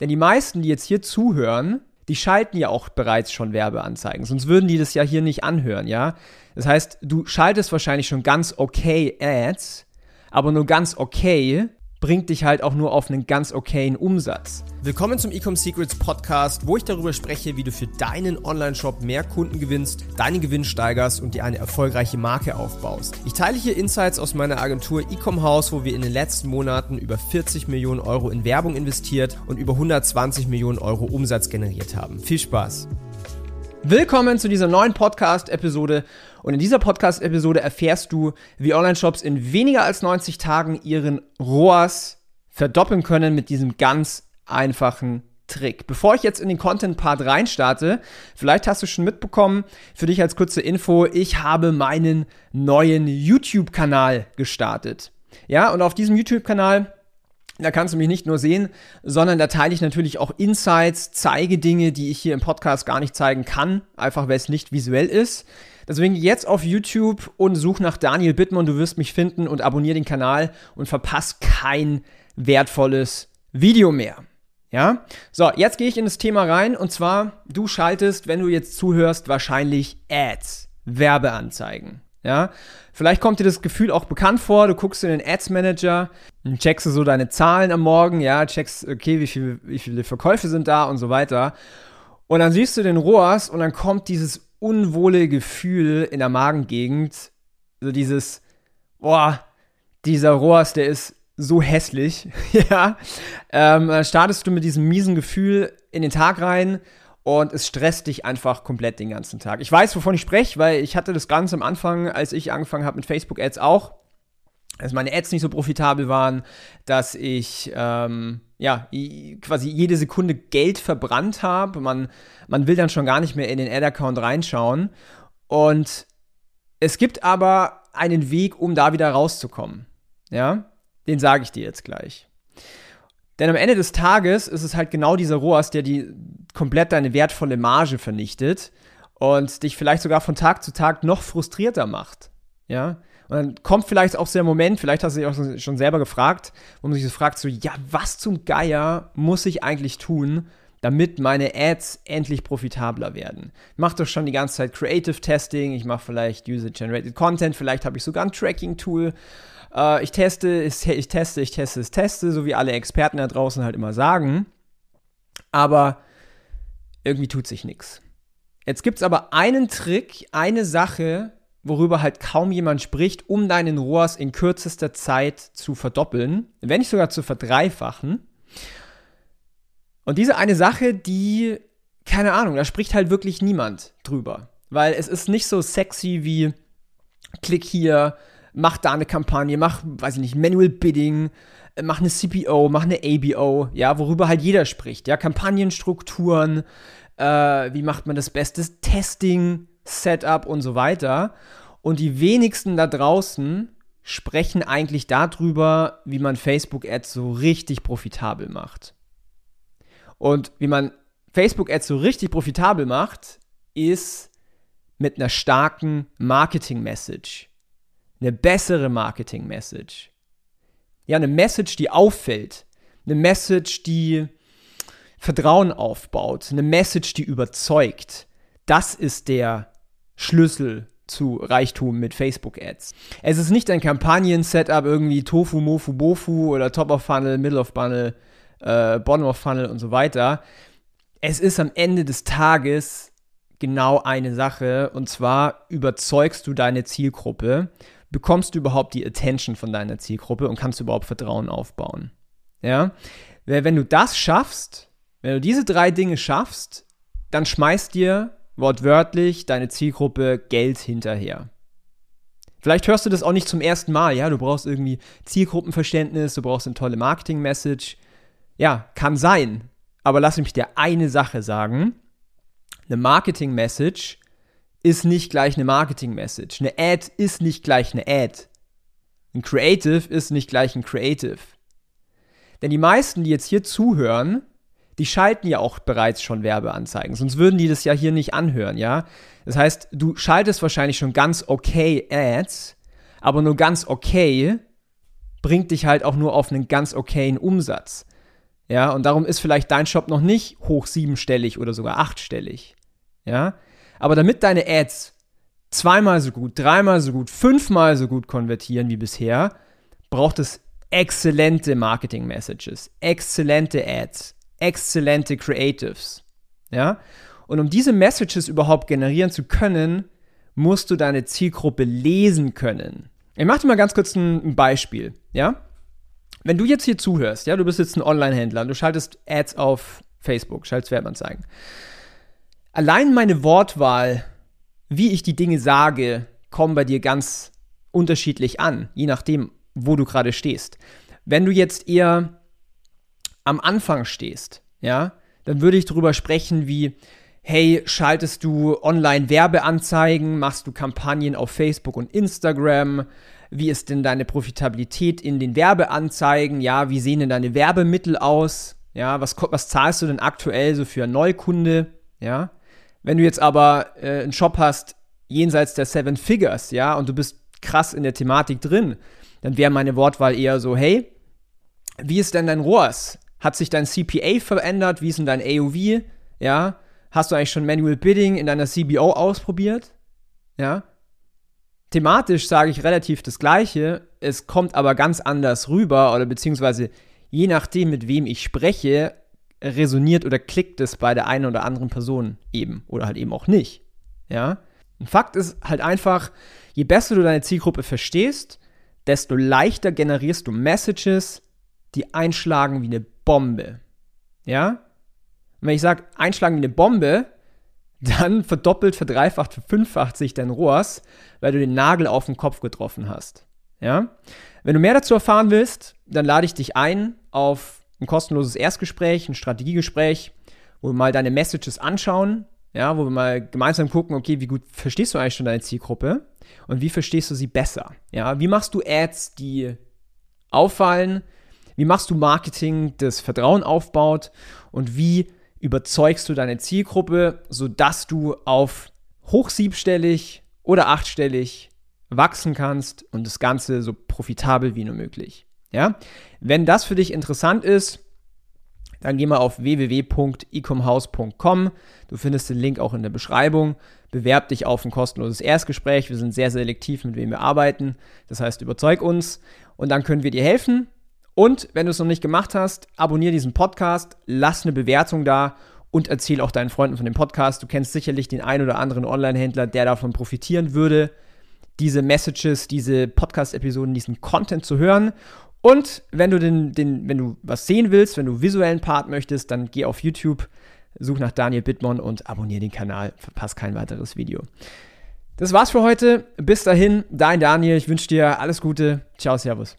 Denn die meisten, die jetzt hier zuhören, die schalten ja auch bereits schon Werbeanzeigen, sonst würden die das ja hier nicht anhören, ja? Das heißt, du schaltest wahrscheinlich schon ganz okay Ads, aber nur ganz okay bringt dich halt auch nur auf einen ganz okayen Umsatz. Willkommen zum Ecom Secrets Podcast, wo ich darüber spreche, wie du für deinen Online-Shop mehr Kunden gewinnst, deinen Gewinn steigerst und dir eine erfolgreiche Marke aufbaust. Ich teile hier Insights aus meiner Agentur Ecom House, wo wir in den letzten Monaten über 40 Millionen Euro in Werbung investiert und über 120 Millionen Euro Umsatz generiert haben. Viel Spaß! Willkommen zu dieser neuen Podcast-Episode. Und in dieser Podcast-Episode erfährst du, wie Online-Shops in weniger als 90 Tagen ihren ROAS verdoppeln können mit diesem ganz einfachen Trick. Bevor ich jetzt in den Content-Part reinstarte, vielleicht hast du schon mitbekommen, für dich als kurze Info, ich habe meinen neuen YouTube-Kanal gestartet. Ja, und auf diesem YouTube-Kanal da kannst du mich nicht nur sehen, sondern da teile ich natürlich auch Insights, zeige Dinge, die ich hier im Podcast gar nicht zeigen kann, einfach weil es nicht visuell ist. Deswegen jetzt auf YouTube und such nach Daniel Bittmann, du wirst mich finden und abonniere den Kanal und verpass kein wertvolles Video mehr. Ja? So, jetzt gehe ich in das Thema rein und zwar, du schaltest, wenn du jetzt zuhörst, wahrscheinlich Ads, Werbeanzeigen. Ja, vielleicht kommt dir das Gefühl auch bekannt vor. Du guckst in den Ads Manager, checkst so deine Zahlen am Morgen, ja, checkst, okay, wie, viel, wie viele Verkäufe sind da und so weiter. Und dann siehst du den ROAS und dann kommt dieses unwohle Gefühl in der Magengegend, so dieses, boah, dieser ROAS, der ist so hässlich, ja. Ähm, startest du mit diesem miesen Gefühl in den Tag rein und es stresst dich einfach komplett den ganzen Tag. Ich weiß, wovon ich spreche, weil ich hatte das Ganze am Anfang, als ich angefangen habe mit Facebook-Ads auch, dass meine Ads nicht so profitabel waren, dass ich ähm, ja quasi jede Sekunde Geld verbrannt habe. Man, man will dann schon gar nicht mehr in den Ad-Account reinschauen. Und es gibt aber einen Weg, um da wieder rauszukommen. Ja, den sage ich dir jetzt gleich. Denn am Ende des Tages ist es halt genau dieser ROAS, der die komplett deine wertvolle Marge vernichtet und dich vielleicht sogar von Tag zu Tag noch frustrierter macht. Ja? Und dann kommt vielleicht auch so der Moment, vielleicht hast du dich auch schon selber gefragt, wo man sich so fragt, so, ja, was zum Geier muss ich eigentlich tun, damit meine Ads endlich profitabler werden? Ich mache doch schon die ganze Zeit Creative Testing, ich mache vielleicht User-Generated Content, vielleicht habe ich sogar ein Tracking-Tool äh, ich teste, ich, teste, ich teste, ich teste, so wie alle Experten da draußen halt immer sagen. Aber irgendwie tut sich nichts. Jetzt gibt es aber einen Trick, eine Sache, worüber halt kaum jemand spricht, um deinen ROAS in kürzester Zeit zu verdoppeln, wenn nicht sogar zu verdreifachen. Und diese eine Sache, die, keine Ahnung, da spricht halt wirklich niemand drüber. Weil es ist nicht so sexy wie klick hier, mach da eine Kampagne, mach, weiß ich nicht, Manual Bidding, äh, mach eine CPO, mach eine ABO, ja, worüber halt jeder spricht, ja, Kampagnenstrukturen, äh, wie macht man das beste Testing, Setup und so weiter. Und die wenigsten da draußen sprechen eigentlich darüber, wie man Facebook-Ads so richtig profitabel macht. Und wie man Facebook-Ads so richtig profitabel macht, ist mit einer starken Marketing-Message eine bessere Marketing-Message. Ja, eine Message, die auffällt. Eine Message, die Vertrauen aufbaut. Eine Message, die überzeugt. Das ist der Schlüssel zu Reichtum mit Facebook-Ads. Es ist nicht ein Kampagnen-Setup, irgendwie Tofu, Mofu, Bofu oder Top of Funnel, Middle of Funnel, äh, Bottom of Funnel und so weiter. Es ist am Ende des Tages genau eine Sache und zwar überzeugst du deine Zielgruppe bekommst du überhaupt die Attention von deiner Zielgruppe und kannst du überhaupt Vertrauen aufbauen. Ja? Wenn du das schaffst, wenn du diese drei Dinge schaffst, dann schmeißt dir wortwörtlich deine Zielgruppe Geld hinterher. Vielleicht hörst du das auch nicht zum ersten Mal, ja, du brauchst irgendwie Zielgruppenverständnis, du brauchst eine tolle Marketing-Message. Ja, kann sein. Aber lass mich dir eine Sache sagen. Eine Marketing-Message ist nicht gleich eine Marketing-Message. Eine Ad ist nicht gleich eine Ad. Ein Creative ist nicht gleich ein Creative. Denn die meisten, die jetzt hier zuhören, die schalten ja auch bereits schon Werbeanzeigen, sonst würden die das ja hier nicht anhören, ja? Das heißt, du schaltest wahrscheinlich schon ganz okay Ads, aber nur ganz okay bringt dich halt auch nur auf einen ganz okayen Umsatz. Ja, und darum ist vielleicht dein Shop noch nicht hoch siebenstellig oder sogar achtstellig. Ja, aber damit deine Ads zweimal so gut, dreimal so gut, fünfmal so gut konvertieren wie bisher, braucht es exzellente Marketing-Messages, exzellente Ads, exzellente Creatives. Ja? Und um diese Messages überhaupt generieren zu können, musst du deine Zielgruppe lesen können. Ich mache dir mal ganz kurz ein Beispiel. Ja? Wenn du jetzt hier zuhörst, ja, du bist jetzt ein Online-Händler und du schaltest Ads auf Facebook, schaltest Werbeanzeigen. Allein meine Wortwahl wie ich die Dinge sage, kommen bei dir ganz unterschiedlich an, je nachdem, wo du gerade stehst. Wenn du jetzt eher am Anfang stehst, ja, dann würde ich darüber sprechen, wie, hey, schaltest du Online-Werbeanzeigen, machst du Kampagnen auf Facebook und Instagram, wie ist denn deine Profitabilität in den Werbeanzeigen, ja, wie sehen denn deine Werbemittel aus, ja, was, was zahlst du denn aktuell so für Neukunde, ja, wenn du jetzt aber äh, einen Shop hast, jenseits der Seven Figures, ja, und du bist krass in der Thematik drin, dann wäre meine Wortwahl eher so, hey, wie ist denn dein ROAS? Hat sich dein CPA verändert? Wie ist denn dein AOV? Ja, hast du eigentlich schon Manual Bidding in deiner CBO ausprobiert? Ja, thematisch sage ich relativ das Gleiche, es kommt aber ganz anders rüber oder beziehungsweise je nachdem, mit wem ich spreche, resoniert oder klickt es bei der einen oder anderen Person eben oder halt eben auch nicht. Ja? Ein Fakt ist halt einfach, je besser du deine Zielgruppe verstehst, desto leichter generierst du Messages, die einschlagen wie eine Bombe. Ja? Und wenn ich sage, einschlagen wie eine Bombe, dann verdoppelt, verdreifacht, verfünffacht sich dein ROAS, weil du den Nagel auf den Kopf getroffen hast. Ja? Wenn du mehr dazu erfahren willst, dann lade ich dich ein auf ein kostenloses Erstgespräch, ein Strategiegespräch, wo wir mal deine Messages anschauen, ja, wo wir mal gemeinsam gucken, okay, wie gut verstehst du eigentlich schon deine Zielgruppe und wie verstehst du sie besser? Ja, wie machst du Ads, die auffallen? Wie machst du Marketing, das Vertrauen aufbaut? Und wie überzeugst du deine Zielgruppe, sodass du auf hochsiebstellig oder achtstellig wachsen kannst und das Ganze so profitabel wie nur möglich? Ja? Wenn das für dich interessant ist, dann geh mal auf www.ecomhouse.com. Du findest den Link auch in der Beschreibung. Bewerb dich auf ein kostenloses Erstgespräch. Wir sind sehr selektiv, mit wem wir arbeiten. Das heißt, überzeug uns und dann können wir dir helfen. Und wenn du es noch nicht gemacht hast, abonniere diesen Podcast, lass eine Bewertung da und erzähl auch deinen Freunden von dem Podcast. Du kennst sicherlich den einen oder anderen Online-Händler, der davon profitieren würde, diese Messages, diese Podcast-Episoden, diesen Content zu hören. Und wenn du den, den, wenn du was sehen willst, wenn du visuellen Part möchtest, dann geh auf YouTube, such nach Daniel Bittmann und abonniere den Kanal, verpasst kein weiteres Video. Das war's für heute. Bis dahin, dein Daniel. Ich wünsche dir alles Gute. Ciao, Servus.